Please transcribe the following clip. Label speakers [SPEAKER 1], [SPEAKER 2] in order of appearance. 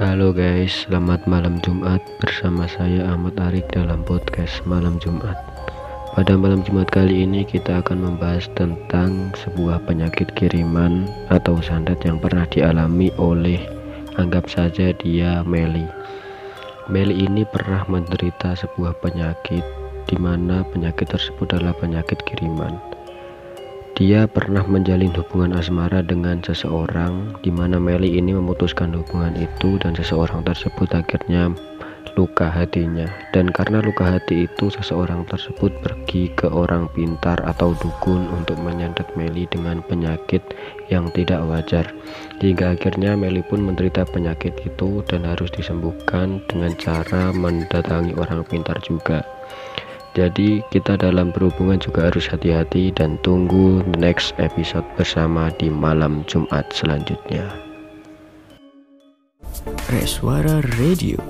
[SPEAKER 1] Halo guys, selamat malam Jumat bersama saya Ahmad Arik dalam podcast Malam Jumat. Pada malam Jumat kali ini kita akan membahas tentang sebuah penyakit kiriman atau santet yang pernah dialami oleh anggap saja dia Meli. Meli ini pernah menderita sebuah penyakit di mana penyakit tersebut adalah penyakit kiriman. Dia pernah menjalin hubungan asmara dengan seseorang di mana Meli ini memutuskan hubungan itu dan seseorang tersebut akhirnya luka hatinya. Dan karena luka hati itu seseorang tersebut pergi ke orang pintar atau dukun untuk menyantet Meli dengan penyakit yang tidak wajar. Hingga akhirnya Meli pun menderita penyakit itu dan harus disembuhkan dengan cara mendatangi orang pintar juga jadi kita dalam berhubungan juga harus hati-hati dan tunggu next episode bersama di malam Jumat selanjutnya.
[SPEAKER 2] Reswara Radio